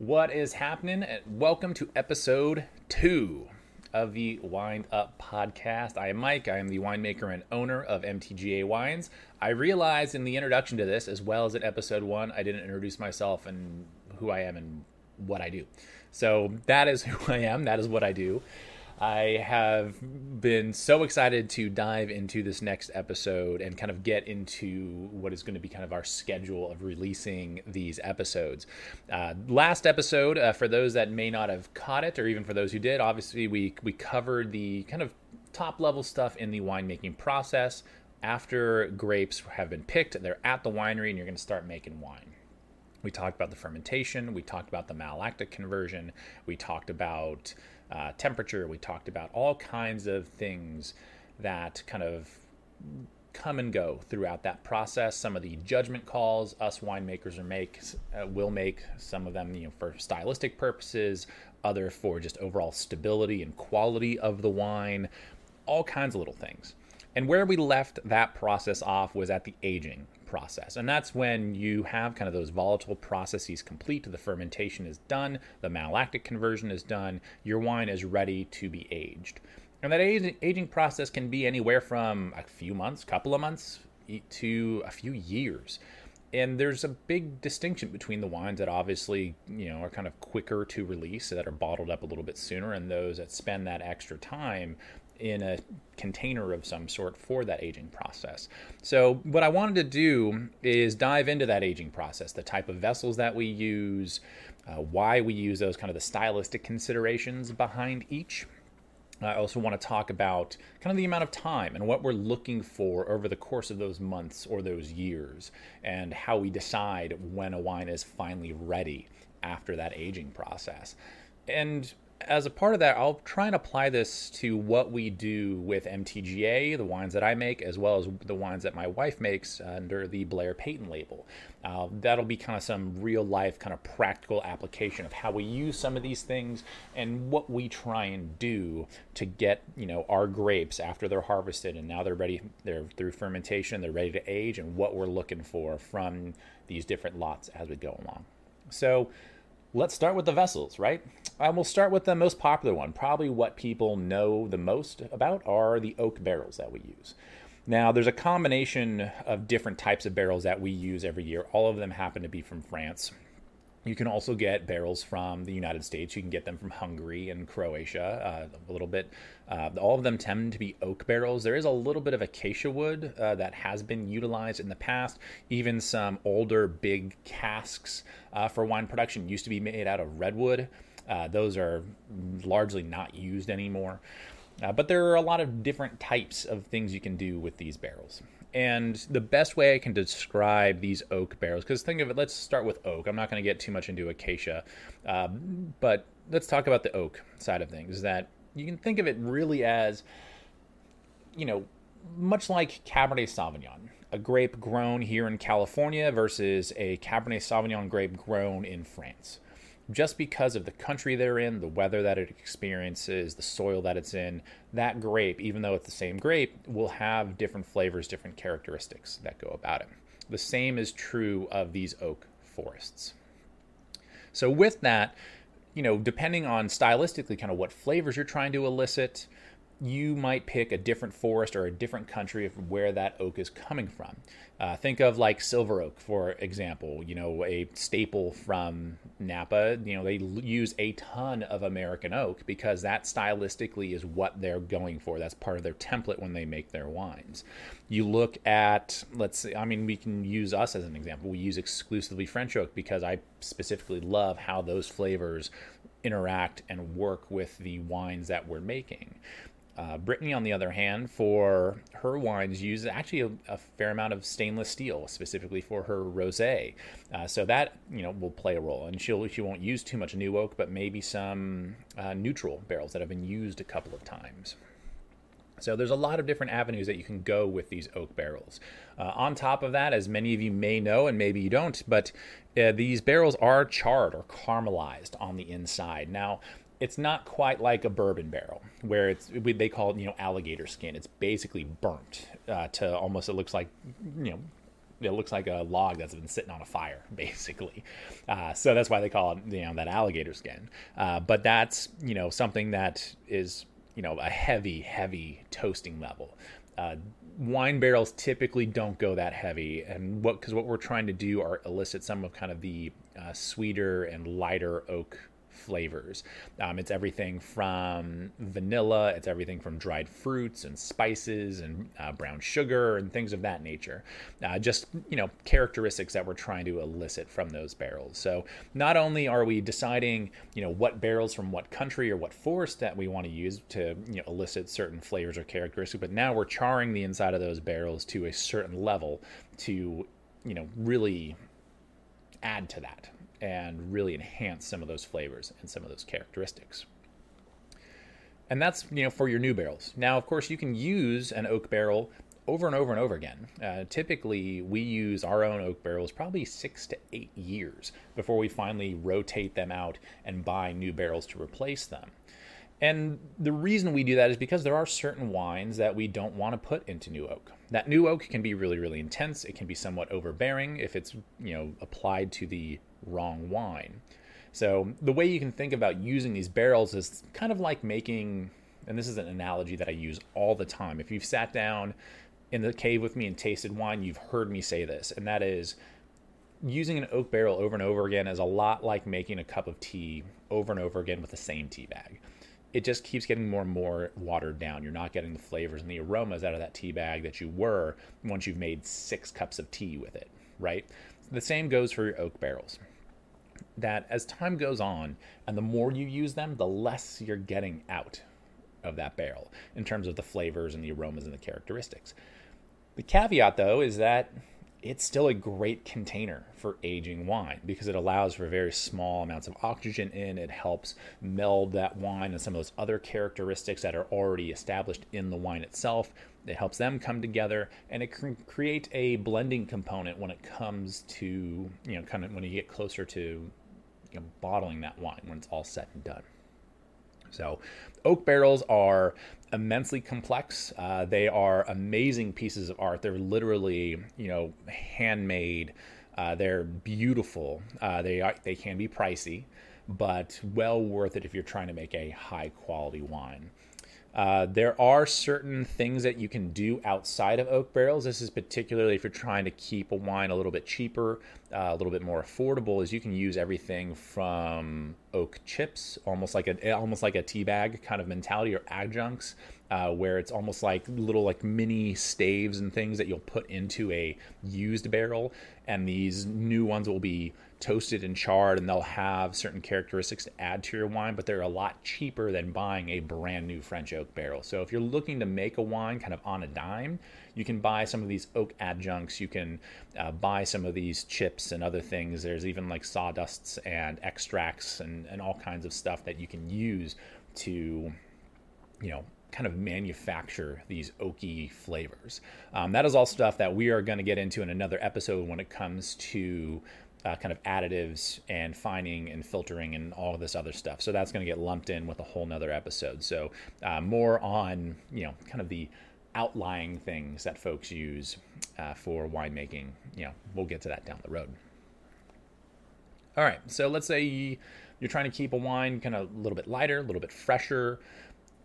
What is happening? Uh, welcome to episode two of the Wind Up podcast. I am Mike. I am the winemaker and owner of MTGA Wines. I realized in the introduction to this, as well as in episode one, I didn't introduce myself and who I am and what I do. So that is who I am. That is what I do. I have been so excited to dive into this next episode and kind of get into what is going to be kind of our schedule of releasing these episodes. Uh, last episode, uh, for those that may not have caught it, or even for those who did, obviously we we covered the kind of top level stuff in the winemaking process. After grapes have been picked, they're at the winery, and you're going to start making wine. We talked about the fermentation. We talked about the malolactic conversion. We talked about uh, temperature. We talked about all kinds of things that kind of come and go throughout that process. Some of the judgment calls us winemakers are make uh, will make. Some of them, you know, for stylistic purposes. Other for just overall stability and quality of the wine. All kinds of little things. And where we left that process off was at the aging process. And that's when you have kind of those volatile processes complete, the fermentation is done, the malolactic conversion is done, your wine is ready to be aged. And that aging process can be anywhere from a few months, couple of months, to a few years. And there's a big distinction between the wines that obviously, you know, are kind of quicker to release, that are bottled up a little bit sooner, and those that spend that extra time in a container of some sort for that aging process. So, what I wanted to do is dive into that aging process, the type of vessels that we use, uh, why we use those, kind of the stylistic considerations behind each. I also want to talk about kind of the amount of time and what we're looking for over the course of those months or those years, and how we decide when a wine is finally ready after that aging process. And as a part of that, I'll try and apply this to what we do with MTGA, the wines that I make, as well as the wines that my wife makes under the Blair Peyton label. Uh, that'll be kind of some real life, kind of practical application of how we use some of these things and what we try and do to get you know our grapes after they're harvested and now they're ready, they're through fermentation, they're ready to age, and what we're looking for from these different lots as we go along. So let's start with the vessels, right? And we'll start with the most popular one. Probably what people know the most about are the oak barrels that we use. Now, there's a combination of different types of barrels that we use every year. All of them happen to be from France. You can also get barrels from the United States. You can get them from Hungary and Croatia uh, a little bit. Uh, all of them tend to be oak barrels. There is a little bit of acacia wood uh, that has been utilized in the past. Even some older big casks uh, for wine production used to be made out of redwood. Uh, those are largely not used anymore. Uh, but there are a lot of different types of things you can do with these barrels. And the best way I can describe these oak barrels, because think of it, let's start with oak. I'm not going to get too much into acacia, uh, but let's talk about the oak side of things. That you can think of it really as, you know, much like Cabernet Sauvignon, a grape grown here in California versus a Cabernet Sauvignon grape grown in France just because of the country they're in, the weather that it experiences, the soil that it's in, that grape, even though it's the same grape, will have different flavors, different characteristics that go about it. The same is true of these oak forests. So, with that, you know, depending on stylistically kind of what flavors you're trying to elicit, you might pick a different forest or a different country of where that oak is coming from. Uh, think of like silver oak, for example, you know, a staple from Napa. You know, they use a ton of American oak because that stylistically is what they're going for. That's part of their template when they make their wines. You look at, let's say, I mean, we can use us as an example. We use exclusively French oak because I specifically love how those flavors interact and work with the wines that we're making. Uh, Brittany, on the other hand, for her wines, uses actually a, a, fair amount of stainless steel, specifically for her rosé. Uh, so that you know will play a role, and she'll she won't use too much new oak, but maybe some uh, neutral barrels that have been used a couple of times. So there's a lot of different avenues that you can go with these oak barrels. Uh, on top of that, as many of you may know, and maybe you don't, but uh, these barrels are charred or caramelized on the inside. Now, it's not quite like a bourbon barrel where it's they call it you know alligator skin. It's basically burnt uh, to almost it looks like you know it looks like a log that's been sitting on a fire, basically. Uh, so that's why they call it, you know, that alligator skin. Uh, but that's, you know, something that is, you know, a heavy, heavy toasting level. Uh, wine barrels typically don't go that heavy, and what because what we're trying to do are elicit some of kind of the uh, sweeter and lighter oak flavors. Um, it's everything from vanilla, it's everything from dried fruits and spices and uh, brown sugar and things of that nature. Uh, just, you know, characteristics that we're trying to elicit from those barrels. So not only are we deciding, you know, what barrels from what country or what forest that we want to use to, you know, elicit certain flavors or characteristics, but now we're charring the inside of those barrels to a certain level to, you know, really add to that and really enhance some of those flavors and some of those characteristics. And that's you know for your new barrels. Now, of course, you can use an oak barrel over and over and over again. Uh, typically, we use our own oak barrels probably six to eight years before we finally rotate them out and buy new barrels to replace them. And the reason we do that is because there are certain wines that we don't want to put into new oak. That new oak can be really, really intense. It can be somewhat overbearing if it's, you know, applied to the wrong wine. So the way you can think about using these barrels is kind of like making, and this is an analogy that I use all the time. If you've sat down in the cave with me and tasted wine, you've heard me say this, and that is using an oak barrel over and over again is a lot like making a cup of tea over and over again with the same tea bag. It just keeps getting more and more watered down. You're not getting the flavors and the aromas out of that tea bag that you were once you've made six cups of tea with it, right? The same goes for your oak barrels that as time goes on and the more you use them, the less you're getting out of that barrel in terms of the flavors and the aromas and the characteristics. The caveat, though, is that it's still a great container for aging wine because it allows for very small amounts of oxygen in. It helps meld that wine and some of those other characteristics that are already established in the wine itself. It helps them come together and it can create a blending component when it comes to, you know, kind of when you get closer to you know, bottling that wine when it's all said and done. So, oak barrels are immensely complex. Uh, they are amazing pieces of art. They're literally, you know, handmade. Uh, they're beautiful. Uh, they are, they can be pricey, but well worth it if you're trying to make a high quality wine. Uh, there are certain things that you can do outside of oak barrels. This is particularly if you're trying to keep a wine a little bit cheaper, uh, a little bit more affordable. Is you can use everything from oak chips, almost like a almost like a tea bag kind of mentality, or adjuncts, uh, where it's almost like little like mini staves and things that you'll put into a used barrel, and these new ones will be toasted and charred and they'll have certain characteristics to add to your wine but they're a lot cheaper than buying a brand new french oak barrel. So if you're looking to make a wine kind of on a dime you can buy some of these oak adjuncts. You can uh, buy some of these chips and other things. There's even like sawdusts and extracts and, and all kinds of stuff that you can use to you know kind of manufacture these oaky flavors. Um, that is all stuff that we are going to get into in another episode when it comes to uh, kind of additives and fining and filtering and all of this other stuff. So that's going to get lumped in with a whole nother episode. So uh, more on, you know, kind of the outlying things that folks use uh, for winemaking. You know, we'll get to that down the road. All right. So let's say you're trying to keep a wine kind of a little bit lighter, a little bit fresher.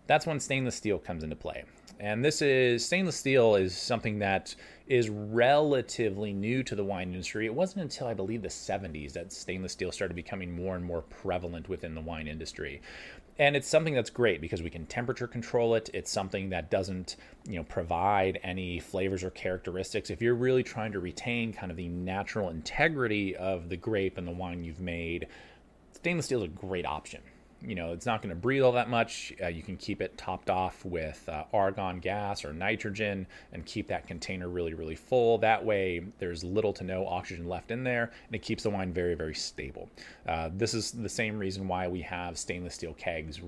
That's when stainless steel comes into play. And this is stainless steel is something that is relatively new to the wine industry. It wasn't until I believe the 70s that stainless steel started becoming more and more prevalent within the wine industry. And it's something that's great because we can temperature control it. It's something that doesn't, you know, provide any flavors or characteristics. If you're really trying to retain kind of the natural integrity of the grape and the wine you've made, stainless steel is a great option you know it's not going to breathe all that much. Uh, you can keep it topped off with uh, argon gas or nitrogen and keep that container really really full. That way there's little to no oxygen left in there and it keeps the wine very very stable. Uh, this is the same reason why we have stainless steel kegs,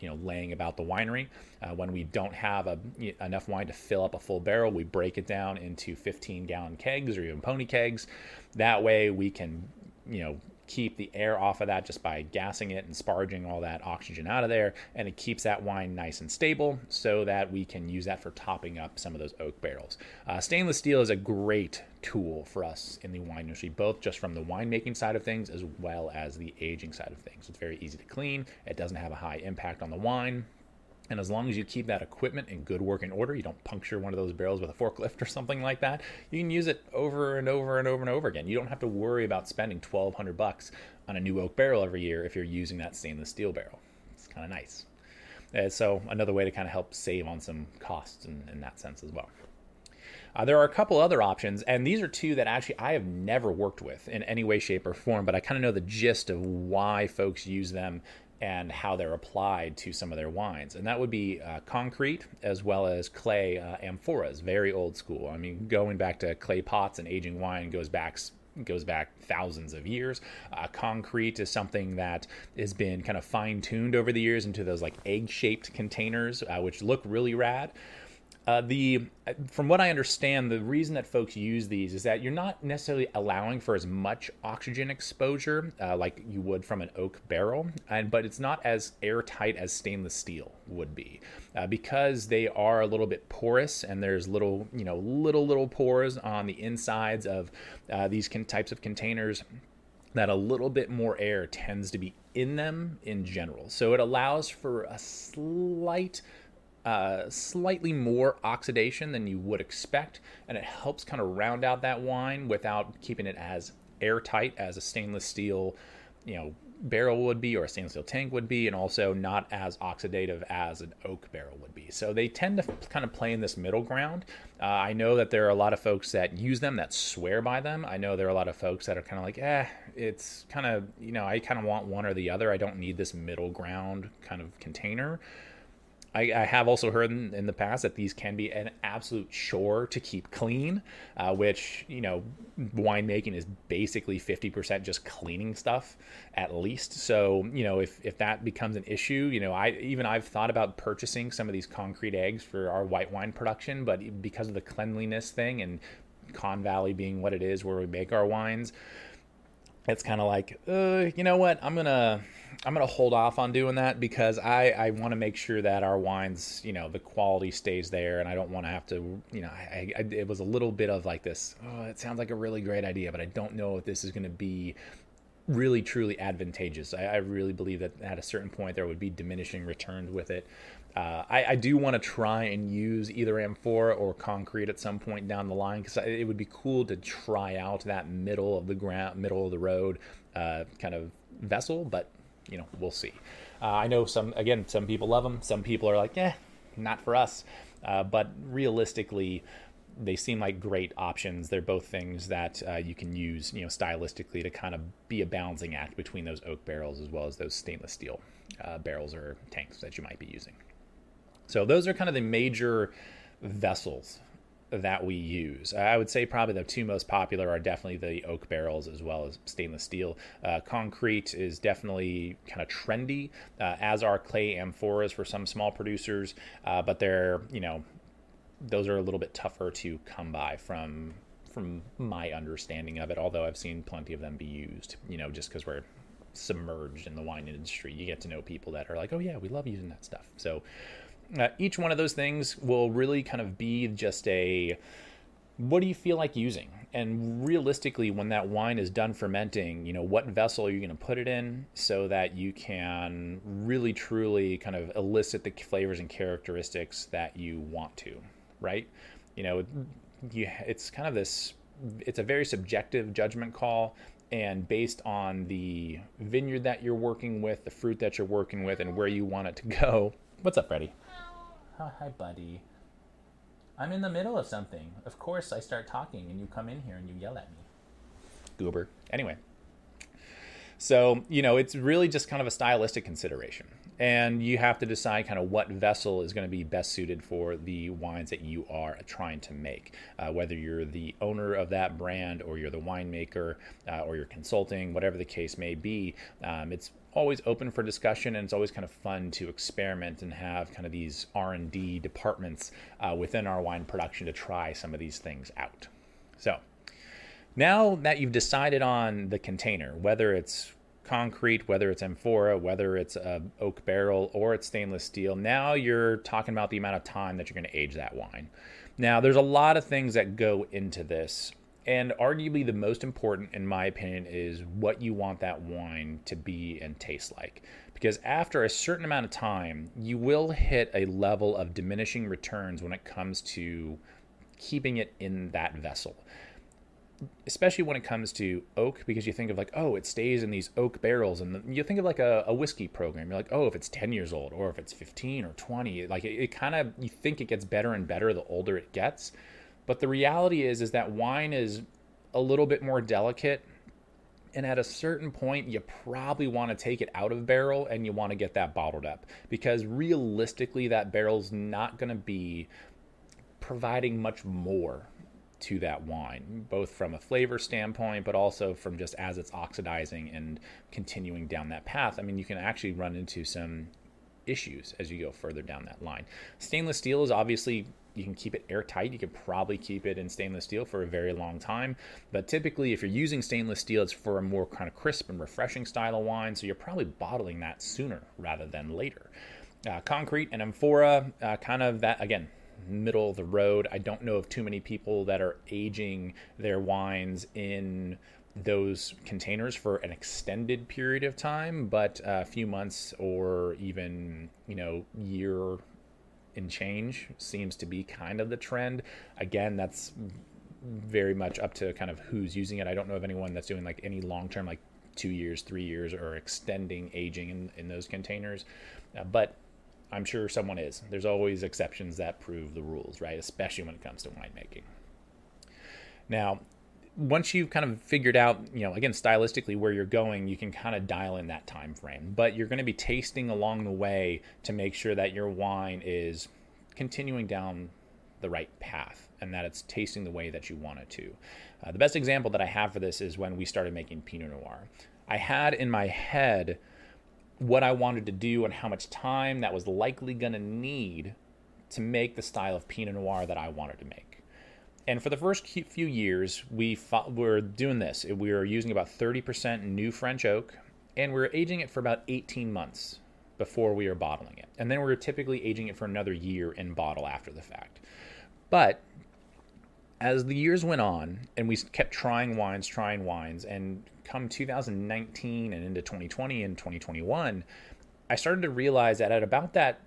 you know, laying about the winery. Uh, when we don't have a, enough wine to fill up a full barrel, we break it down into 15 gallon kegs or even pony kegs. That way we can you know keep the air off of that just by gassing it and sparging all that oxygen out of there. And it keeps that wine nice and stable so that we can use that for topping up some of those oak barrels. Uh, stainless steel is a great tool for us in the wine industry, both just from the winemaking side of things as well as the aging side of things. It's very easy to clean, it doesn't have a high impact on the wine. And as long as you keep that equipment in good working order, you don't puncture one of those barrels with a forklift or something like that, you can use it over and over and over and over again. You don't have to worry about spending 1200 bucks on a new oak barrel every year if you're using that stainless steel barrel. It's kind of nice. And so another way to kind of help save on some costs in, in that sense as well. Uh, there are a couple other options, and these are two that actually I have never worked with in any way, shape, or form, but I kind of know the gist of why folks use them and how they're applied to some of their wines. And that would be uh, concrete as well as clay uh, amphoras, very old school. I mean, going back to clay pots and aging wine goes back goes back thousands of years. Uh, concrete is something that has been kind of fine tuned over the years into those like egg shaped containers, uh, which look really rad. Uh, the from what I understand, the reason that folks use these is that you're not necessarily allowing for as much oxygen exposure uh, like you would from an oak barrel, and but it's not as airtight as stainless steel would be uh, because they are a little bit porous and there's little you know little little pores on the insides of uh, these types of containers that a little bit more air tends to be in them in general. So it allows for a slight uh, slightly more oxidation than you would expect, and it helps kind of round out that wine without keeping it as airtight as a stainless steel, you know, barrel would be or a stainless steel tank would be, and also not as oxidative as an oak barrel would be. So they tend to kind of play in this middle ground. Uh, I know that there are a lot of folks that use them that swear by them. I know there are a lot of folks that are kind of like, eh, it's kind of, you know, I kind of want one or the other. I don't need this middle ground kind of container. I, I, have also heard in, in, the past that these can be an absolute chore to keep clean, uh, which, you know, winemaking is basically 50% just cleaning stuff at least. So, you know, if, if that becomes an issue, you know, I even I've thought about purchasing some of these concrete eggs for our white wine production, but because of the cleanliness thing and Conn Valley being what it is where we make our wines, it's kind of like, uh, you know what, I'm going to I'm gonna hold off on doing that because I I want to make sure that our wines, you know, the quality stays there, and I don't want to have to, you know, I, I, it was a little bit of like this. Oh, it sounds like a really great idea, but I don't know if this is going to be really truly advantageous. I, I, really believe that at a certain point there would be diminishing returns with it. Uh, I, I, do want to try and use either amphora or concrete at some point down the line because it would be cool to try out that middle of the ground, middle of the road uh, kind of vessel, but you know, we'll see. Uh, I know some, again, some people love them. Some people are like, eh, not for us. Uh, but realistically, they seem like great options. They're both things that uh, you can use, you know, stylistically to kind of be a balancing act between those oak barrels as well as those stainless steel uh, barrels or tanks that you might be using. So those are kind of the major vessels that we use. I would say probably the two most popular are definitely the oak barrels as well as stainless steel. Uh, concrete is definitely kind of trendy, uh, as are clay amphoras for some small producers, uh, but they're you know those are a little bit tougher to come by from from my understanding of it. Although I've seen plenty of them be used, you know, just because we're submerged in the wine industry, you get to know people that are like, oh yeah, we love using that stuff. So uh, each one of those things will really kind of be just a what do you feel like using? And realistically, when that wine is done fermenting, you know, what vessel are you going to put it in so that you can really truly kind of elicit the flavors and characteristics that you want to, right? You know, you, it's kind of this, it's a very subjective judgment call. And based on the vineyard that you're working with, the fruit that you're working with, and where you want it to go. What's up, Freddie? Oh, hi, buddy. I'm in the middle of something. Of course, I start talking and you come in here and you yell at me. Goober. Anyway. So, you know, it's really just kind of a stylistic consideration. And you have to decide kind of what vessel is going to be best suited for the wines that you are trying to make. Uh, whether you're the owner of that brand or you're the winemaker uh, or you're consulting, whatever the case may be, um, it's always open for discussion and it's always kind of fun to experiment and have kind of these r&d departments uh, within our wine production to try some of these things out so Now that you've decided on the container, whether it's concrete, whether it's amphora, whether it's a oak barrel or it's stainless steel, now you're talking about the amount of time that you're going to age that wine. Now, there's a lot of things that go into this, and arguably the most important, in my opinion, is what you want that wine to be and taste like. Because after a certain amount of time, you will hit a level of diminishing returns when it comes to keeping it in that vessel especially when it comes to oak, because you think of like, oh, it stays in these oak barrels, and you think of like a, a whiskey program. You're like, oh, if it's 10 years old, or if it's 15 or 20, like it, it kind of you think it gets better and better the older it gets. But the reality is, is that wine is a little bit more delicate, and at a certain point, you probably want to take it out of barrel and you want to get that bottled up because realistically, that barrel's not going to be providing much more to that wine, both from a flavor standpoint, but also from just as it's oxidizing and continuing down that path. I mean, you can actually run into some issues as you go further down that line. Stainless steel is obviously you can keep it airtight. You could probably keep it in stainless steel for a very long time. But typically, if you're using stainless steel, it's for a more kind of crisp and refreshing style of wine. So you're probably bottling that sooner rather than later. Uh, concrete and amphora, uh, kind of that again, middle of the road. I don't know of too many people that are aging their wines in those containers for an extended period of time, but a few months or even, you know, year in change seems to be kind of the trend. Again, that's very much up to kind of who's using it. I don't know of anyone that's doing like any long term, like two years, three years, or extending aging in, in those containers. Uh, but I'm sure someone is. There's always exceptions that prove the rules, right? Especially when it comes to winemaking. Now, once you've kind of figured out, you know, again, stylistically where you're going, you can kind of dial in that time frame. But you're going to be tasting along the way to make sure that your wine is continuing down the right path and that it's tasting the way that you want it to. Uh, the best example that I have for this is when we started making Pinot Noir. I had in my head what I wanted to do and how much time that was likely going to need to make the style of Pinot Noir that I wanted to make. And for the first few years, we fought, were doing this. We were using about 30% new French oak, and we were aging it for about 18 months before we were bottling it. And then we were typically aging it for another year in bottle after the fact. But as the years went on and we kept trying wines, trying wines, and come 2019 and into 2020 and 2021, I started to realize that at about that,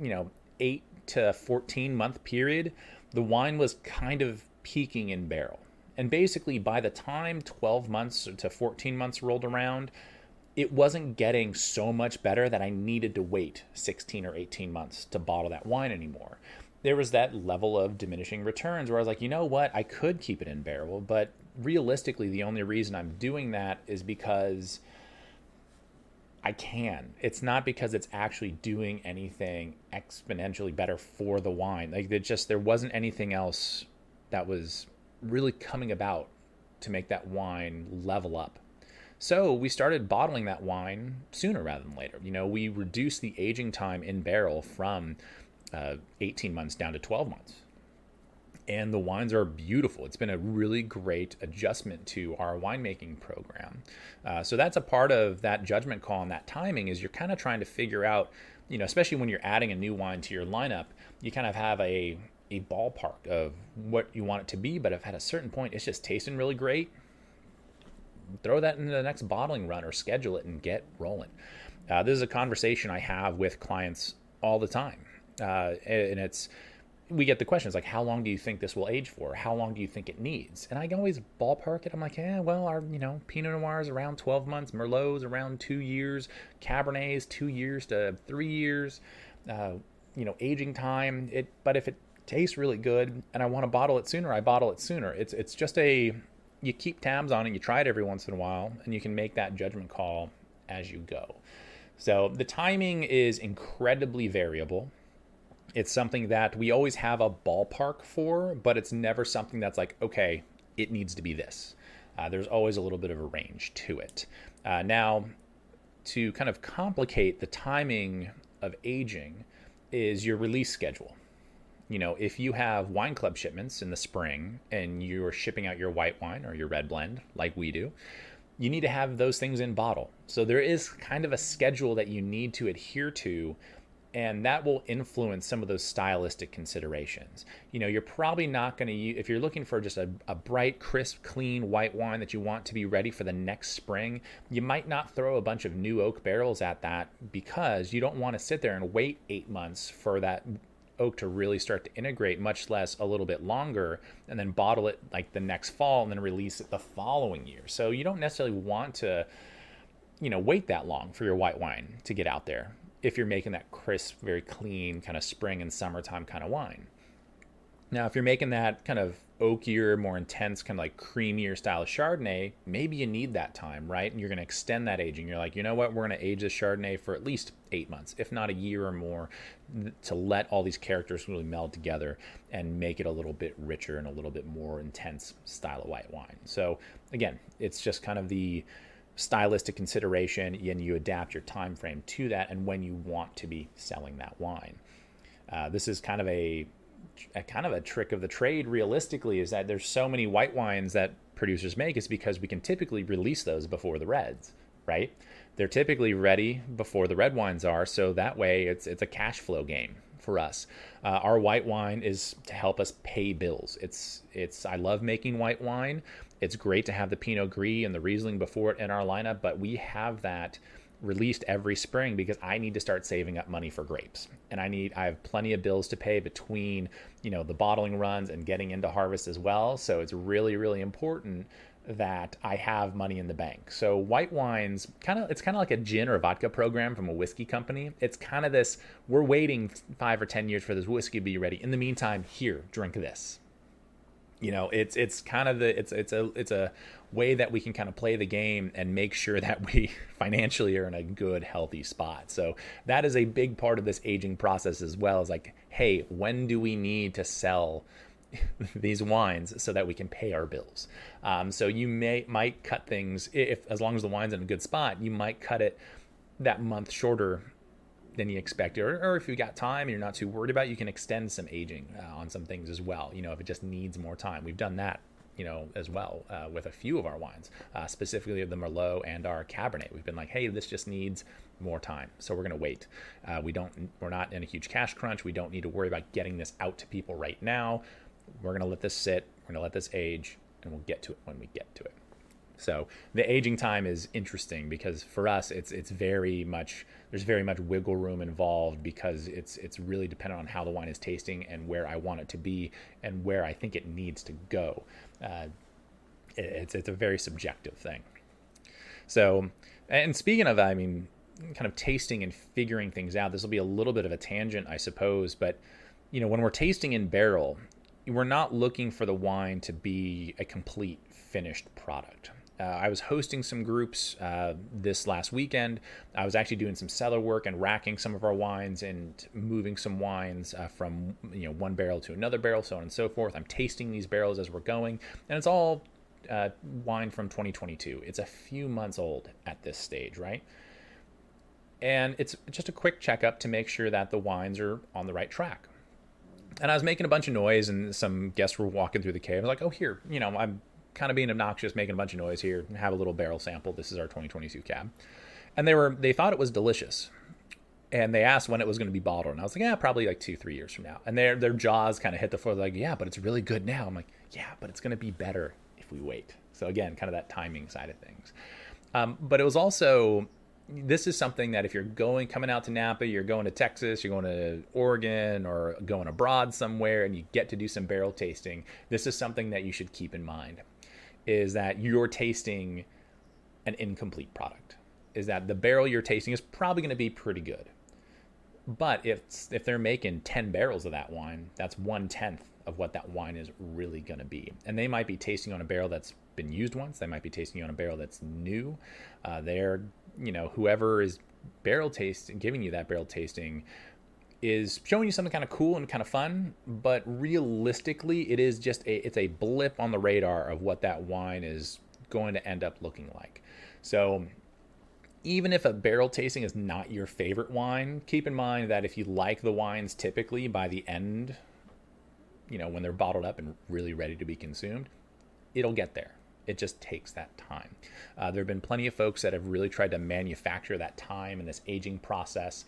you know, eight to 14 month period, the wine was kind of peaking in barrel. And basically, by the time 12 months to 14 months rolled around, it wasn't getting so much better that I needed to wait 16 or 18 months to bottle that wine anymore. There was that level of diminishing returns where I was like, you know what, I could keep it in barrel, but realistically, the only reason I'm doing that is because I can. It's not because it's actually doing anything exponentially better for the wine. Like it just there wasn't anything else that was really coming about to make that wine level up. So we started bottling that wine sooner rather than later. You know, we reduced the aging time in barrel from uh, 18 months down to 12 months and the wines are beautiful. It's been a really great adjustment to our winemaking program. Uh, so that's a part of that judgment call and that timing is you're kind of trying to figure out, you know, especially when you're adding a new wine to your lineup, you kind of have a a ballpark of what you want it to be. But if at a certain point it's just tasting really great, throw that into the next bottling run or schedule it and get rolling. Uh, this is a conversation I have with clients all the time, uh, and it's we get the questions like, how long do you think this will age for? How long do you think it needs? And I can always ballpark it. I'm like, yeah, well, our you know Pinot Noir is around 12 months, Merlot's around two years, Cabernet's two years to three years. Uh, you know, aging time. It, but if it tastes really good and I want to bottle it sooner, I bottle it sooner. It's it's just a you keep tabs on it, you try it every once in a while, and you can make that judgment call as you go. So the timing is incredibly variable. It's something that we always have a ballpark for, but it's never something that's like, okay, it needs to be this. Uh, there's always a little bit of a range to it. Uh, now, to kind of complicate the timing of aging is your release schedule. you know, if you have wine club shipments in the spring and you're shipping out your white wine or your red blend like we do, you need to have those things in bottle. So there is kind of a schedule that you need to adhere to and that will influence some of those stylistic considerations. You know, you're probably not going to if you're looking for just a, a, bright, crisp, clean white wine that you want to be ready for the next spring, you might not throw a bunch of new oak barrels at that because you don't want to sit there and wait eight months for that oak to really start to integrate, much less a little bit longer, and then bottle it like the next fall and then release it the following year. So you don't necessarily want to, you know, wait that long for your white wine to get out there if you're making that crisp, very clean kind of spring and summertime kind of wine. Now, if you're making that kind of oakier, more intense, kind of like creamier style of Chardonnay, maybe you need that time, right? And you're going to extend that aging. You're like, you know what? We're going to age this Chardonnay for at least eight months, if not a year or more, to let all these characters really meld together and make it a little bit richer and a little bit more intense style of white wine. So, again, it's just kind of the stylistic consideration and you adapt your time frame to that and when you want to be selling that wine. Uh, this is kind of a, a, kind of a trick of the trade realistically is that there's so many white wines that producers make is because we can typically release those before the reds, right? They're typically ready before the red wines are, so that way it's it's a cash flow game for us. Uh, our white wine is to help us pay bills. It's it's I love making white wine. It's great to have the Pinot Gris and the Riesling before it in our lineup, but we have that released every spring because I need to start saving up money for grapes. And I need I have plenty of bills to pay between, you know, the bottling runs and getting into harvest as well. So it's really really important that I have money in the bank. So white wines kind of it's kind of like a gin or vodka program from a whiskey company. It's kind of this we're waiting 5 or 10 years for this whiskey to be ready. In the meantime, here, drink this. You know, it's it's kind of the it's it's a it's a way that we can kind of play the game and make sure that we financially are in a good healthy spot. So that is a big part of this aging process as well as like hey, when do we need to sell these wines so that we can pay our bills. Um, so you may might cut things if as long as the wine's in a good spot, you might cut it that month shorter than you expected, or, or if you got time and you're not too worried about, it, you can extend some aging uh, on some things as well. You know, if it just needs more time, we've done that. You know, as well uh, with a few of our wines, uh, specifically the Merlot and our Cabernet. We've been like, hey, this just needs more time, so we're going to wait. Uh, we don't, we're not in a huge cash crunch. We don't need to worry about getting this out to people right now we're going to let this sit, we're going to let this age, and we'll get to it when we get to it. So the aging time is interesting because for us, it's it's very much there's very much wiggle room involved because it's it's really dependent on how the wine is tasting and where I want it to be and where I think it needs to go. Uh, it's it's a very subjective thing. So, and speaking of, I mean, kind of tasting and figuring things out. This will be a little bit of a tangent, I suppose, but you know, when we're tasting in barrel, we're not looking for the wine to be a complete finished product. Uh, I was hosting some groups uh, this last weekend. I was actually doing some cellar work and racking some of our wines and moving some wines uh, from you know one barrel to another barrel, so on and so forth. I'm tasting these barrels as we're going, and it's all uh, wine from 2022. It's a few months old at this stage, right? And it's just a quick checkup to make sure that the wines are on the right track and I was making a bunch of noise, and some guests were walking through the cave. I was like, "Oh, here, you know, I'm kind of being obnoxious, making a bunch of noise here. Have a little barrel sample. This is our 2022 cab." And they were they thought it was delicious, and they asked when it was going to be bottled, and I was like, "Yeah, probably like two, three years from now." And their their jaws kind of hit the floor. Like, "Yeah, but it's really good now." I'm like, "Yeah, but it's going to be better if we wait." So again, kind of that timing side of things. Um, but it was also this is something that if you're going coming out to Napa, you're going to Texas, you're going to Oregon, or going abroad somewhere, and you get to do some barrel tasting. This is something that you should keep in mind: is that you're tasting an incomplete product. Is that the barrel you're tasting is probably going to be pretty good, but if if they're making ten barrels of that wine, that's one tenth of what that wine is really going to be. And they might be tasting on a barrel that's been used once. They might be tasting on a barrel that's new. Uh, they're you know whoever is barrel tasting giving you that barrel tasting is showing you something kind of cool and kind of fun but realistically it is just a it's a blip on the radar of what that wine is going to end up looking like so even if a barrel tasting is not your favorite wine keep in mind that if you like the wines typically by the end you know, when they're bottled up and really ready to be consumed, it'll get there. It just takes that time. Uh, there have been plenty of folks that have really tried to manufacture that time and this aging process.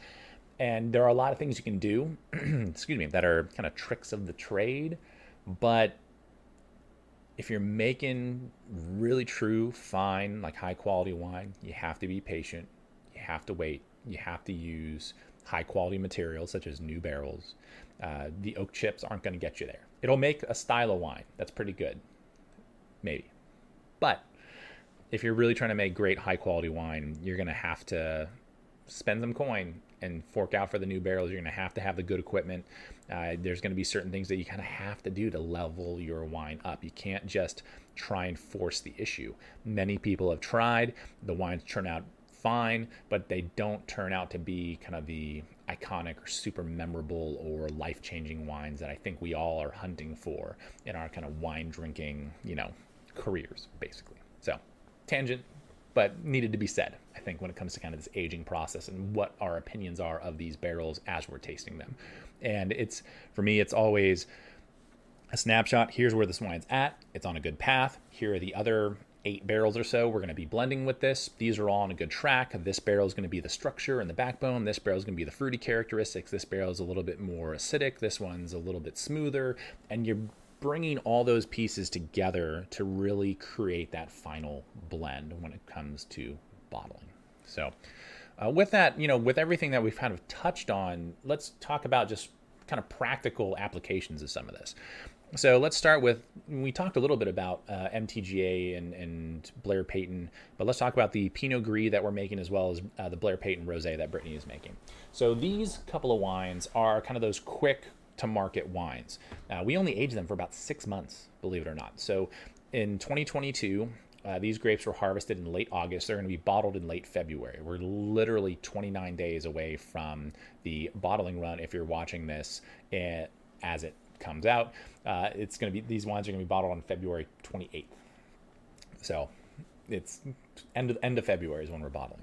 And there are a lot of things you can do, excuse me, that are kind of tricks of the trade. But if you're making really true, fine, like high quality wine, you have to be patient. You have to wait. You have to use high quality materials such as new barrels. Uh, the oak chips aren't going to get you there. It'll make a style of wine that's pretty good, maybe. But if you're really trying to make great high quality wine, you're going to have to spend some coin and fork out for the new barrels. You're going to have to have the good equipment. Uh, there's going to be certain things that you kind of have to do to level your wine up. You can't just try and force the issue. Many people have tried. The wines turn out fine, but they don't turn out to be kind of the iconic or super memorable or life changing wines that I think we all are hunting for in our kind of wine drinking, you know, careers, basically. So, tangent, but needed to be said, I think, when it comes to kind of this aging process and what our opinions are of these barrels as we're tasting them. And it's, for me, it's always a snapshot. Here's where this wine's at. It's on a good path. Here are the other eight barrels or so we're going to be blending with this. These are all on a good track. This barrel is going to be the structure and the backbone. This barrel is going to be the fruity characteristics. This barrel is a little bit more acidic. This one's a little bit smoother. And you're bringing all those pieces together to really create that final blend when it comes to bottling. So, uh, with that, you know, with everything that we've kind of touched on, let's talk about just kind of practical applications of some of this. So let's start with we talked a little bit about uh, MTGA and, and Blair Peyton, but let's talk about the Pinot Gris that we're making as well as uh, the Blair Peyton Rosé that Brittany is making. So these couple of wines are kind of those quick to market wines. Uh, we only age them for about six months, believe it or not. So in 2022, uh, these grapes were harvested in late August. They're going to be bottled in late February. We're literally 29 days away from the bottling run. If you're watching this uh, as it comes out, uh, it's going to be these wines are going to be bottled on February 28th. So it's end of end of February is when we're bottling.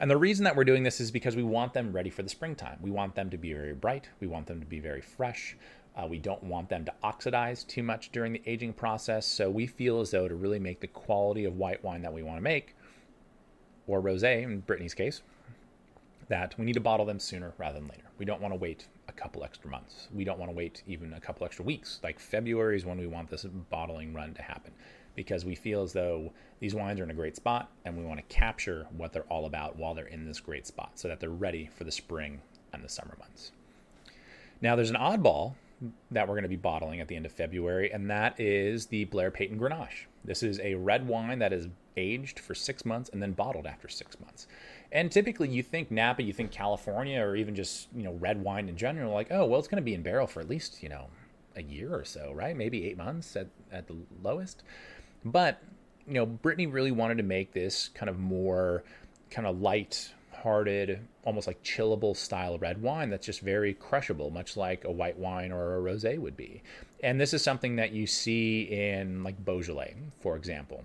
And the reason that we're doing this is because we want them ready for the springtime. We want them to be very bright. We want them to be very fresh. Uh, we don't want them to oxidize too much during the aging process. So we feel as though to really make the quality of white wine that we want to make, or rosé in Brittany's case, that we need to bottle them sooner rather than later. We don't want to wait a couple extra months. We don't want to wait even a couple extra weeks. Like February is when we want this bottling run to happen because we feel as though these wines are in a great spot and we want to capture what they're all about while they're in this great spot so that they're ready for the spring and the summer months. Now, there's an oddball that we're going to be bottling at the end of February, and that is the Blair Peyton Grenache. This is a red wine that is aged for six months and then bottled after six months. And typically, you think Napa, you think California, or even just you know red wine in general, like oh well, it's going to be in barrel for at least you know a year or so, right? Maybe eight months at at the lowest. But, you know, Brittany really wanted to make this kind of more kind of light hearted, almost like chillable style red wine that's just very crushable, much like a white wine or a rosé would be. And this is something that you see in like Beaujolais, for example.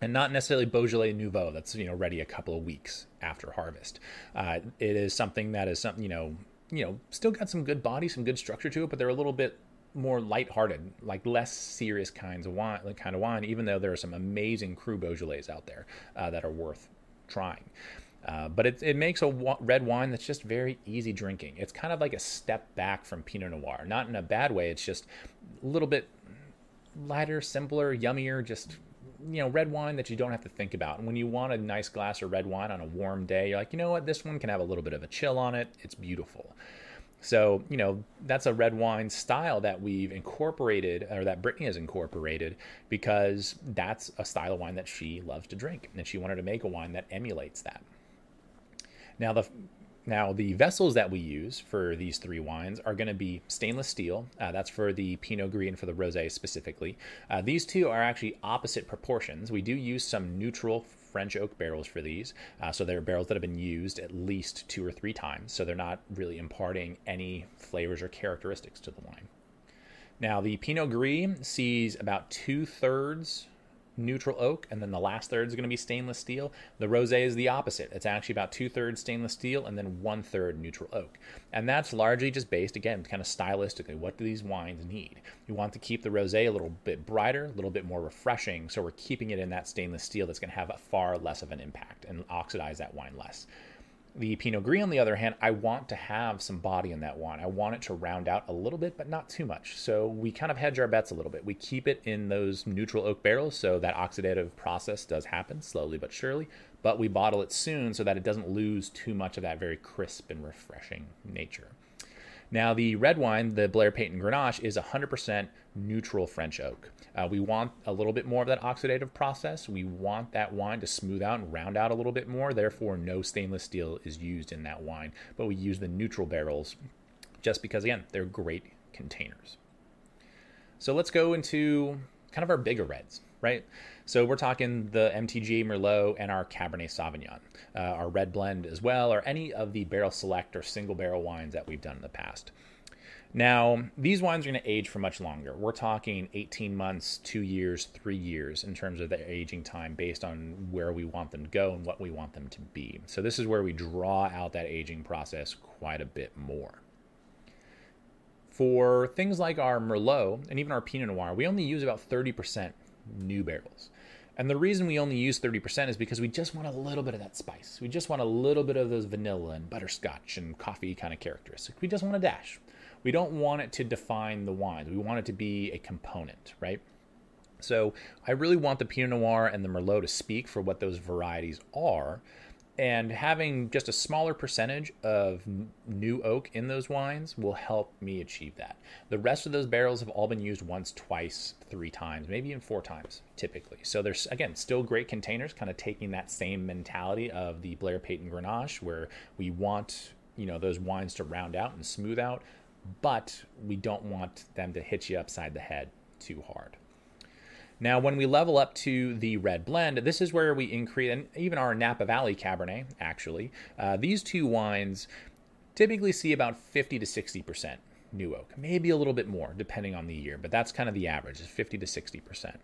And not necessarily Beaujolais Nouveau that's you know ready a couple of weeks after harvest. Uh, it is something that is something you know you know still got some good body, some good structure to it, but they're a little bit more lighthearted, like less serious kinds of wine, like kind of wine. Even though there are some amazing Cru Beaujolais out there uh, that are worth trying. Uh, but it, it makes a wa- red wine that's just very easy drinking. It's kind of like a step back from Pinot Noir, not in a bad way. It's just a little bit lighter, simpler, yummier, just you know, red wine that you don't have to think about. And when you want a nice glass of red wine on a warm day, you're like, you know what, this one can have a little bit of a chill on it. It's beautiful. So, you know, that's a red wine style that we've incorporated, or that Brittany has incorporated, because that's a style of wine that she loves to drink. And she wanted to make a wine that emulates that. Now, the now, the vessels that we use for these three wines are going to be stainless steel. Uh, that's for the Pinot Gris and for the Rosé specifically. Uh, these two are actually opposite proportions. We do use some neutral French oak barrels for these. Uh, so they're barrels that have been used at least two or three times. So they're not really imparting any flavors or characteristics to the wine. Now, the Pinot Gris sees about two thirds neutral oak, and then the last third is going to be stainless steel. The rosé is the opposite. It's actually about two thirds stainless steel and then one third neutral oak. And that's largely just based, again, kind of stylistically. What do these wines need? You want to keep the rosé a little bit brighter, a little bit more refreshing, so we're keeping it in that stainless steel that's going to have a far less of an impact and oxidize that wine less. The Pinot Gris, on the other hand, I want to have some body in that wine. I want it to round out a little bit, but not too much. So we kind of hedge our bets a little bit. We keep it in those neutral oak barrels, so that oxidative process does happen slowly but surely, but we bottle it soon so that it doesn't lose too much of that very crisp and refreshing nature. Now, the red wine, the Blair Peyton Grenache, is 100% neutral French oak. Uh, we want a little bit more of that oxidative process. We want that wine to smooth out and round out a little bit more. Therefore, no stainless steel is used in that wine, but we use the neutral barrels just because, again, they're great containers. So let's go into kind of our bigger reds, right? So we're talking the MTGA Merlot and our Cabernet Sauvignon, uh, our red blend as well, or any of the barrel select or single barrel wines that we've done in the past. Now, these wines are going to age for much longer. We're talking 18 months, two years, three years in terms of the aging time based on where we want them to go and what we want them to be. So, this is where we draw out that aging process quite a bit more. For things like our Merlot and even our Pinot Noir, we only use about 30% new barrels. And the reason we only use 30% is because we just want a little bit of that spice. We just want a little bit of those vanilla and butterscotch and coffee kind of characteristics. We just want a dash. We don't want it to define the wines. We want it to be a component, right? So I really want the Pinot Noir and the Merlot to speak for what those varieties are and having just a smaller percentage of new oak in those wines will help me achieve that. The rest of those barrels have all been used once, twice, three times, maybe even four times typically. So there's again still great containers, kind of taking that same mentality of the Blair Peyton Grenache, where we want you know those wines to round out and smooth out, but we don't want them to hit you upside the head too hard. Now, when we level up to the red blend, this is where we increase, and even our Napa Valley Cabernet, actually, uh, these two wines typically see about 50 to 60% new oak, maybe a little bit more depending on the year, but that's kind of the average, is 50 to 60%.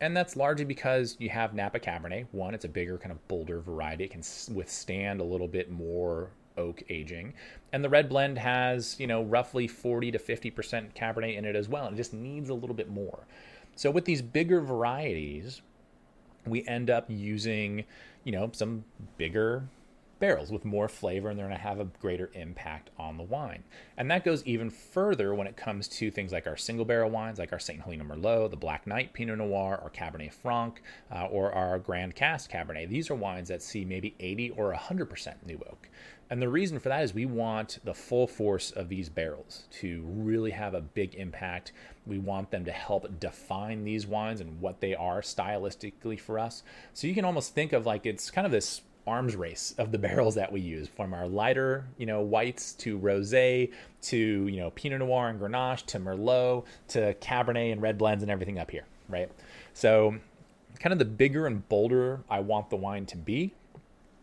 And that's largely because you have Napa Cabernet. One, it's a bigger, kind of bolder variety. It can withstand a little bit more oak aging. And the red blend has, you know, roughly 40 to 50% Cabernet in it as well. And it just needs a little bit more. So with these bigger varieties, we end up using, you know, some bigger barrels with more flavor and they're going to have a greater impact on the wine. And that goes even further when it comes to things like our single barrel wines, like our St. Helena Merlot, the Black Knight Pinot Noir, our Cabernet Franc, uh, or our Grand Cast Cabernet. These are wines that see maybe 80 or 100% new oak. And the reason for that is we want the full force of these barrels to really have a big impact. We want them to help define these wines and what they are stylistically for us. So you can almost think of like it's kind of this arms race of the barrels that we use from our lighter, you know, whites to rosé to, you know, Pinot Noir and Grenache to Merlot to Cabernet and red blends and everything up here, right? So kind of the bigger and bolder I want the wine to be,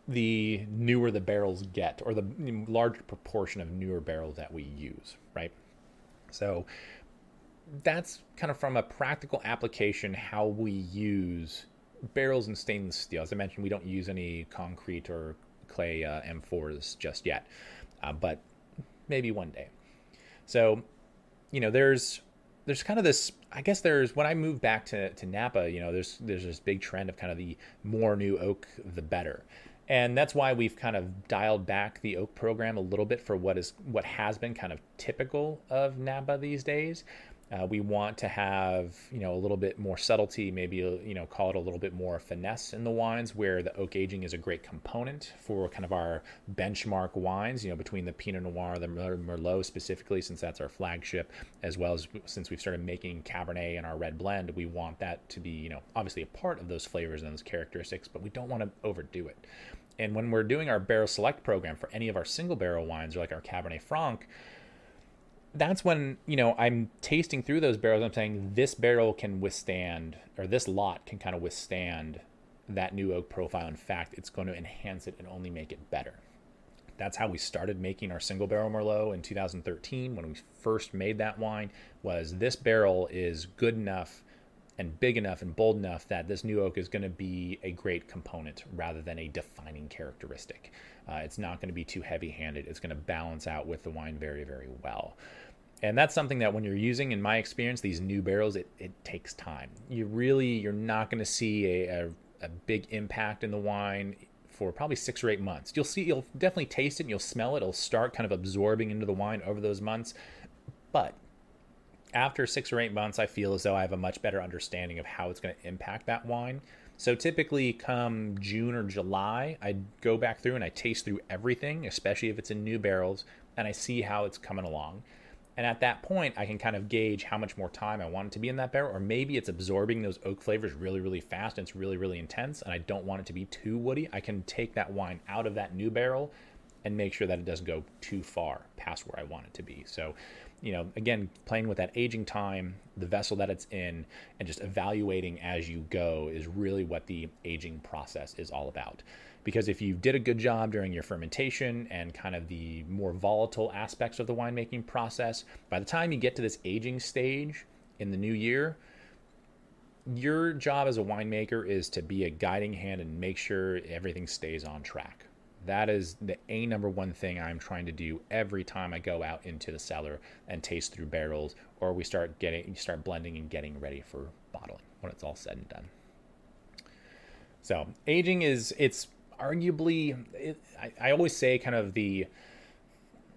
the newer the barrels get, or the larger proportion of newer barrels that we use, right? So that's kind of from a practical application how we use barrels and stainless steel. As I mentioned, we don't use any concrete or clay uh, amphoras just yet, uh, but maybe one day. So, you know, there's there's kind of this I guess there's when I moved back to, to Napa, you know, there's there's this big trend of kind of the more new oak the better and that's why we've kind of dialed back the oak program a little bit for what is what has been kind of typical of Napa these days. Uh, we want to have you know a little bit more subtlety, maybe uh, you know call it a little bit more finesse in the wines, where the oak aging is a great component for kind of our benchmark wines. You know between the Pinot Noir, the Merlot specifically, since that's our flagship, as well as since we've started making Cabernet and our red blend, we want that to be you know obviously a part of those flavors and those characteristics, but we don't want to overdo it. And when we're doing our barrel select program for any of our single barrel wines, or like our Cabernet Franc that's when you know I'm tasting through those barrels. I'm saying this barrel can withstand, or this lot can kind of withstand that new oak profile. In fact, it's going to enhance it and only make it better. That's how we started making our single barrel Merlot in 2013 when we first made that wine. Was this barrel is good enough and big enough and bold enough that this new oak is going to be a great component rather than a defining characteristic. Uh, it's not going to be too heavy handed. It's going to balance out with the wine very, very well. And that's something that when you're using, in my experience, these new barrels, it, it takes time. You really, you're not going to see a, a, a big impact in the wine for probably six or eight months. You'll see, you'll definitely taste it and you'll smell it. It'll start kind of absorbing into the wine over those months. But after six or eight months, I feel as though I have a much better understanding of how it's going to impact that wine. So typically, come June or July, I go back through and I taste through everything, especially if it's in new barrels, and I see how it's coming along. And at that point, I can kind of gauge how much more time I want it to be in that barrel, or maybe it's absorbing those oak flavors really, really fast and it's really, really intense, and I don't want it to be too woody. I can take that wine out of that new barrel and make sure that it doesn't go too far past where I want it to be. So, you know, again, playing with that aging time, the vessel that it's in, and just evaluating as you go is really what the aging process is all about because if you did a good job during your fermentation and kind of the more volatile aspects of the winemaking process, by the time you get to this aging stage in the new year, your job as a winemaker is to be a guiding hand and make sure everything stays on track. That is the a number one thing I'm trying to do every time I go out into the cellar and taste through barrels, or we start getting start blending and getting ready for bottling when it's all said and done. So aging is it's arguably, it, I, I always say kind of the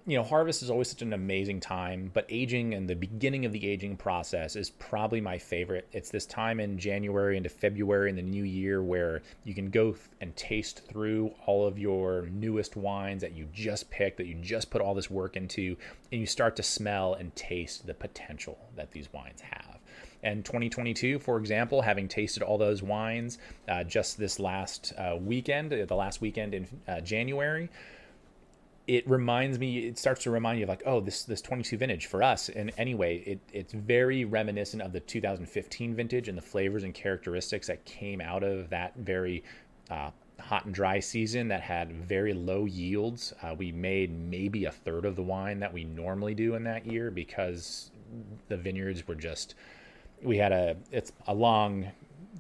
you know, harvest is always such an amazing time, but aging and the beginning of the aging process is probably my favorite. It's this time in January into February in the new year where you can go and taste through all of your newest wines that you just picked, that you just put all this work into, and you start to smell and taste the potential that these wines have. And 2022, for example, having tasted all those wines uh, just this last uh, weekend, the last weekend in uh, January, it reminds me it starts to remind you of like oh this this 22 vintage for us. And anyway it, it's very reminiscent of the 2015 vintage and the flavors and characteristics that came out of that very uh, hot and dry season that had very low yields. Uh, we made maybe a third of the wine that we normally do in that year because the vineyards were just we had a it's a long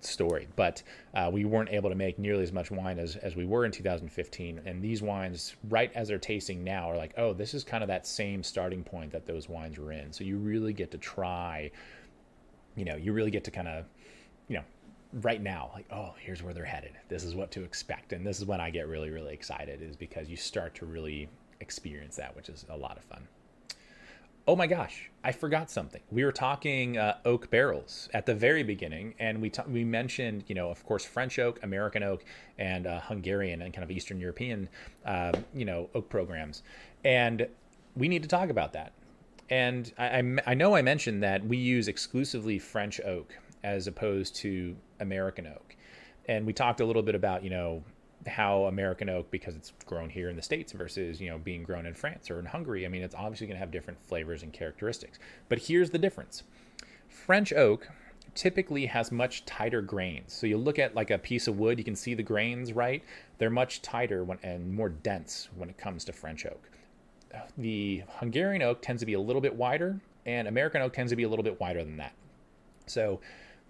story, but uh, we weren't able to make nearly as much wine as, as we were in 2015. And these wines, right as they're tasting now, are like, oh, this is kind of that same starting point that those wines were in. So you really get to try, you know, you really get to kind of, you know, right now, like, oh, here's where they're headed. This is what to expect. And this is when I get really, really excited, is because you start to really experience that, which is a lot of fun oh my gosh, I forgot something. We were talking uh, oak barrels at the very beginning, and we ta- we mentioned, you know, of course, French oak, American oak, and uh, Hungarian and kind of Eastern European, uh, you know, oak programs, and we need to talk about that. And I, I, I know I mentioned that we use exclusively French oak as opposed to American oak, and we talked a little bit about, you know, how American oak, because it's grown here in the States versus, you know, being grown in France or in Hungary, I mean, it's obviously going to have different flavors and characteristics. But here's the difference French oak typically has much tighter grains. So you look at like a piece of wood, you can see the grains, right? They're much tighter when, and more dense when it comes to French oak. The Hungarian oak tends to be a little bit wider, and American oak tends to be a little bit wider than that. So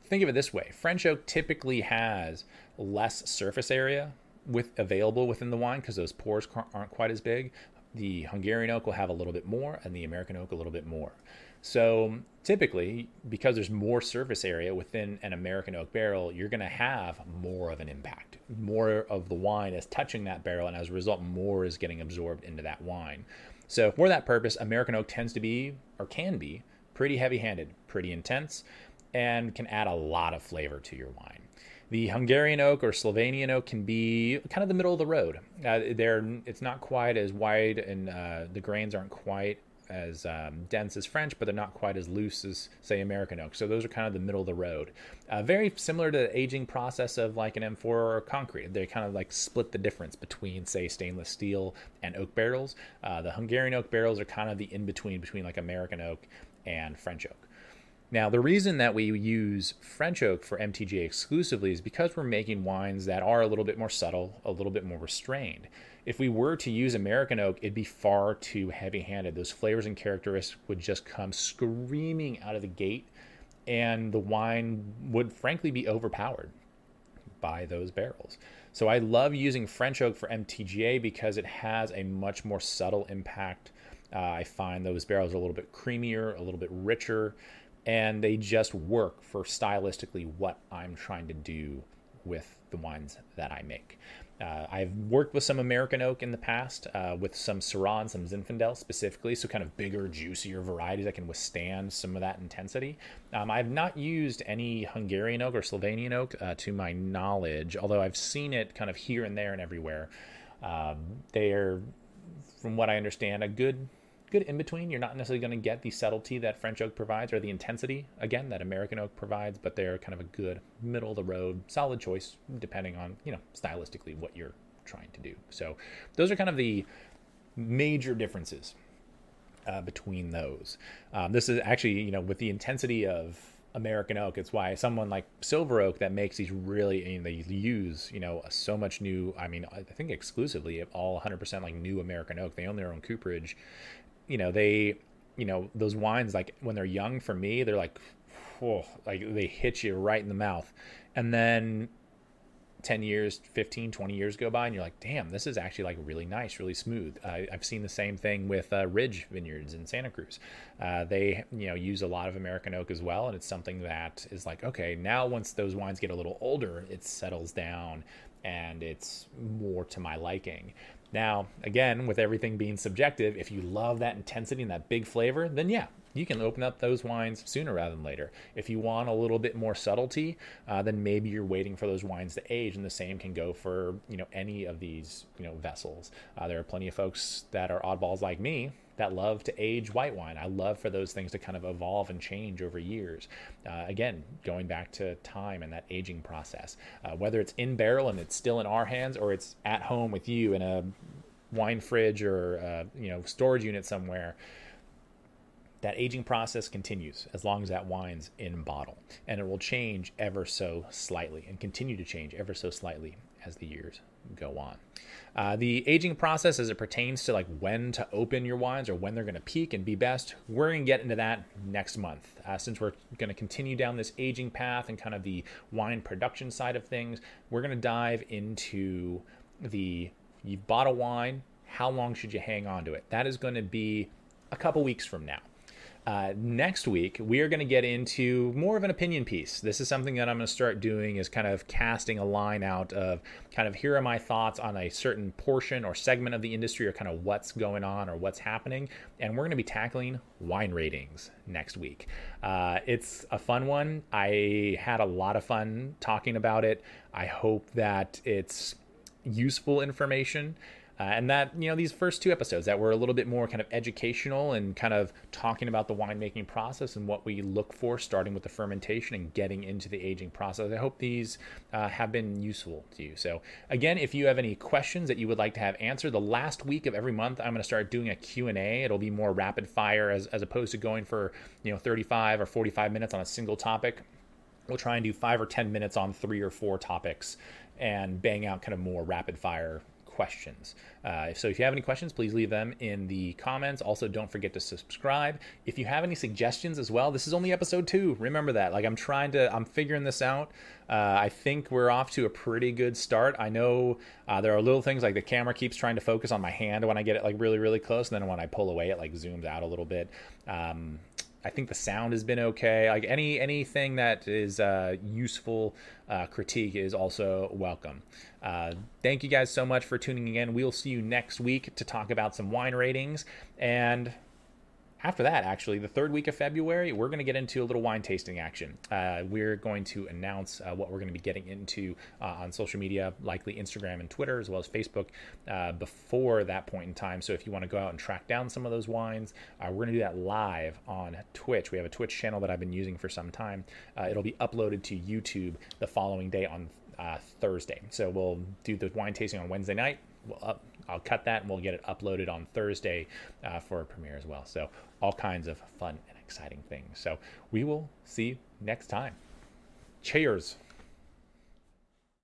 think of it this way French oak typically has less surface area with available within the wine because those pores aren't quite as big. The Hungarian oak will have a little bit more, and the American oak a little bit more. So typically, because there's more surface area within an American oak barrel, you're going to have more of an impact. More of the wine is touching that barrel, and as a result, more is getting absorbed into that wine. So for that purpose, American oak tends to be, or can be, pretty heavy-handed, pretty intense, and can add a lot of flavor to your wine. The Hungarian oak or Slovenian oak can be kind of the middle of the road. Uh, it's not quite as wide, and uh, the grains aren't quite as um, dense as French, but they're not quite as loose as, say, American oak. So those are kind of the middle of the road. Uh, very similar to the aging process of like an amphora or concrete. They kind of like split the difference between, say, stainless steel and oak barrels. Uh, the Hungarian oak barrels are kind of the in between between like American oak and French oak. Now, the reason that we use French oak for MTGA exclusively is because we're making wines that are a little bit more subtle, a little bit more restrained. If we were to use American oak, it'd be far too heavy handed. Those flavors and characteristics would just come screaming out of the gate, and the wine would frankly be overpowered by those barrels. So I love using French oak for MTGA because it has a much more subtle impact. Uh, I find those barrels a little bit creamier, a little bit richer, and they just work for stylistically what I'm trying to do with the wines that I make. Uh, I've worked with some American oak in the past, uh, with some Syrah and some Zinfandel specifically, so kind of bigger, juicier varieties that can withstand some of that intensity. Um, I've not used any Hungarian oak or Slovenian oak uh, to my knowledge, although I've seen it kind of here and there and everywhere. Um, they are, from what I understand, a good good in between. You're not necessarily going to get the subtlety that French oak provides or the intensity, again, that American oak provides, but they're kind of a good middle of the road, solid choice, depending on, you know, stylistically what you're trying to do. So those are kind of the major differences uh, between those. Um, this is actually, you know, with the intensity of American oak. It's why someone like Silver Oak that makes these really, I mean, they use, you know, so much new, I mean, I think exclusively all 100% like new American oak. They own their own cooperage you know they you know those wines like when they're young for me they're like oh, like they hit you right in the mouth. And then 10 years 15 20 years go by and you're like damn this is actually like really nice really smooth. Uh, i've seen the same thing with uh, ridge vineyards in santa cruz. Uh, they you know use a lot of american oak as well and it's something that is like okay now once those wines get a little older it settles down and it's more to my liking now, again, with everything being subjective, if you love that intensity and that big flavor, then yeah, you can open up those wines sooner rather than later. If you want a little bit more subtlety, uh, then maybe you're waiting for those wines to age, and the same can go for you know any of these you know vessels. Uh, there are plenty of folks that are oddballs like me that love to age white wine. I love for those things to kind of evolve and change over years. Uh, again, going back to time and that aging process, uh, whether it's in barrel and it's still in our hands, or it's at home with you in a wine fridge or uh, you know storage unit somewhere that aging process continues as long as that wine's in bottle and it will change ever so slightly and continue to change ever so slightly as the years go on. Uh, the aging process as it pertains to like when to open your wines or when they're going to peak and be best, we're going to get into that next month. Uh, since we're going to continue down this aging path and kind of the wine production side of things, we're going to dive into the you've bought a wine, how long should you hang on to it? That is going to be a couple weeks from now. Uh, next week, we are going to get into more of an opinion piece. This is something that I'm going to start doing is kind of casting a line out of kind of here are my thoughts on a certain portion or segment of the industry or kind of what's going on or what's happening. And we're going to be tackling wine ratings next week. Uh, it's a fun one. I had a lot of fun talking about it. I hope that it's useful information. Uh, and that, you know, these first two episodes that were a little bit more kind of educational and kind of talking about the winemaking process and what we look for, starting with the fermentation and getting into the aging process. I hope these uh, have been useful to you. So, again, if you have any questions that you would like to have answered, the last week of every month, I'm going to start doing a Q&A. It'll be more rapid fire as, as opposed to going for, you know, 35 or 45 minutes on a single topic. We'll try and do five or 10 minutes on three or four topics and bang out kind of more rapid fire questions. Uh, so if you have any questions, please leave them in the comments. Also, don't forget to subscribe. If you have any suggestions as well, this is only episode two. Remember that. Like I'm trying to, I'm figuring this out. Uh, I think we're off to a pretty good start. I know uh, there are little things like the camera keeps trying to focus on my hand when I get it like really, really close, and then when I pull away, it like zooms out a little bit. Um, I think the sound has been okay. Like any anything that is uh, useful uh, critique is also welcome. Uh, thank you guys so much for tuning in. We'll see you next week to talk about some wine ratings and after that, actually, the third week of February, we're going to get into a little wine tasting action. Uh, we're going to announce uh, what we're going to be getting into uh, on social media, likely Instagram and Twitter, as well as Facebook, uh, before that point in time. So if you want to go out and track down some of those wines, uh, we're going to do that live on Twitch. We have a Twitch channel that I've been using for some time. Uh, it'll be uploaded to YouTube the following day on Thursday. So we'll do the wine tasting on Wednesday night. We'll up, I'll cut that and we'll get it uploaded on Thursday uh, for a premiere as well. So all kinds of fun and exciting things. So we will see you next time. Cheers.